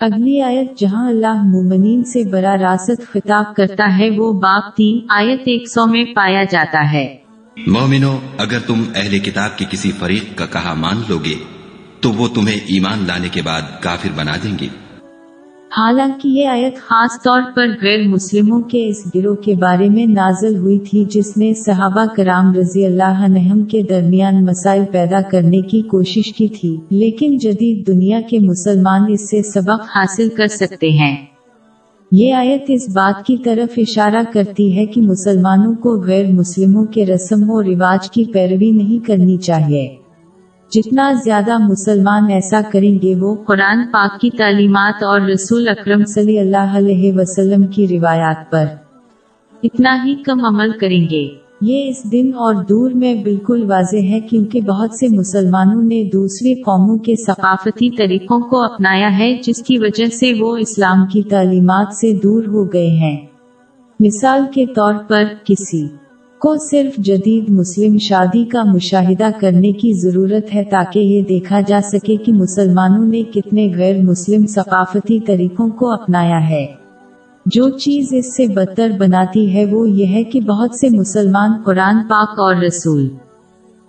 اگلی آیت جہاں اللہ مومنین سے برا راست خطاب کرتا ہے، وہ باب تین، آیت ایک سو میں پایا جاتا ہے۔ مومنو، اگر تم اہل کتاب کے کسی فریق کا کہا مان لو گے تو وہ تمہیں ایمان لانے کے بعد کافر بنا دیں گے۔ حالانکہ یہ آیت خاص طور پر غیر مسلموں کے اس گروہ کے بارے میں نازل ہوئی تھی جس نے صحابہ کرام رضی اللہ عنہم کے درمیان مسائل پیدا کرنے کی کوشش کی تھی۔ لیکن جدید دنیا کے مسلمان اس سے سبق حاصل کر سکتے ہیں۔ یہ آیت اس بات کی طرف اشارہ کرتی ہے کہ مسلمانوں کو غیر مسلموں کے رسم و رواج کی پیروی نہیں کرنی چاہیے۔ جتنا زیادہ مسلمان ایسا کریں گے وہ قرآن پاک کی تعلیمات اور رسول اکرم صلی اللہ علیہ وسلم کی روایات پر اتنا ہی کم عمل کریں گے۔ یہ اس دن اور دور میں بالکل واضح ہے کیونکہ بہت سے مسلمانوں نے دوسری قوموں کے ثقافتی طریقوں کو اپنایا ہے جس کی وجہ سے وہ اسلام کی تعلیمات سے دور ہو گئے ہیں۔ مثال کے طور پر کسی کو صرف جدید مسلم شادی کا مشاہدہ کرنے کی ضرورت ہے تاکہ یہ دیکھا جا سکے کہ مسلمانوں نے کتنے غیر مسلم ثقافتی طریقوں کو اپنایا ہے۔ جو چیز اس سے بدتر بناتی ہے وہ یہ ہے کہ بہت سے مسلمان قرآن پاک اور رسول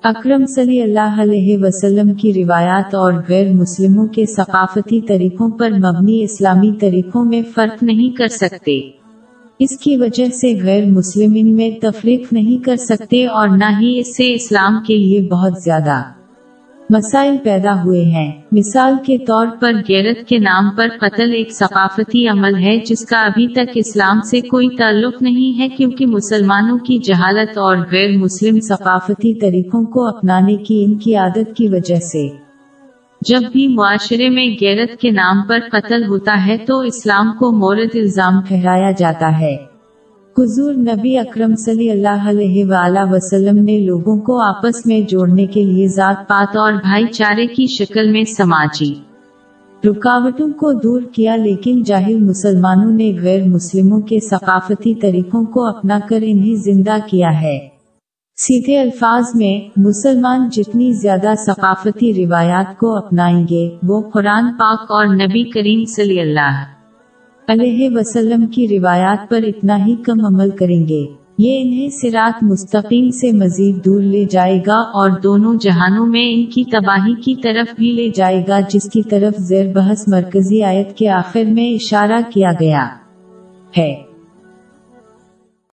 اکرم صلی اللہ علیہ وسلم کی روایات اور غیر مسلموں کے ثقافتی طریقوں پر مبنی اسلامی طریقوں میں فرق نہیں کر سکتے۔ اس کی وجہ سے غیر مسلم ان میں تفریق نہیں کر سکتے اور نہ ہی اس سے اسلام کے لیے بہت زیادہ مسائل پیدا ہوئے ہیں۔ مثال کے طور پر غیرت کے نام پر قتل ایک ثقافتی عمل ہے جس کا ابھی تک اسلام سے کوئی تعلق نہیں ہے کیونکہ مسلمانوں کی جہالت اور غیر مسلم ثقافتی طریقوں کو اپنانے کی ان کی عادت کی وجہ سے جب بھی معاشرے میں غیرت کے نام پر قتل ہوتا ہے تو اسلام کو مورد الزام ٹھہرایا جاتا ہے۔ حضور نبی اکرم صلی اللہ علیہ وآلہ وسلم نے لوگوں کو آپس میں جوڑنے کے لیے ذات پات اور بھائی چارے کی شکل میں سماجی رکاوٹوں کو دور کیا، لیکن جاہل مسلمانوں نے غیر مسلموں کے ثقافتی طریقوں کو اپنا کر انہیں زندہ کیا ہے۔ سیدھے الفاظ میں، مسلمان جتنی زیادہ ثقافتی روایات کو اپنائیں گے، وہ قرآن پاک اور نبی کریم صلی اللہ علیہ وسلم کی روایات پر اتنا ہی کم عمل کریں گے۔ یہ انہیں سرات مستقیم سے مزید دور لے جائے گا اور دونوں جہانوں میں ان کی تباہی کی طرف بھی لے جائے گا، جس کی طرف زیر بحث مرکزی آیت کے آخر میں اشارہ کیا گیا ہے۔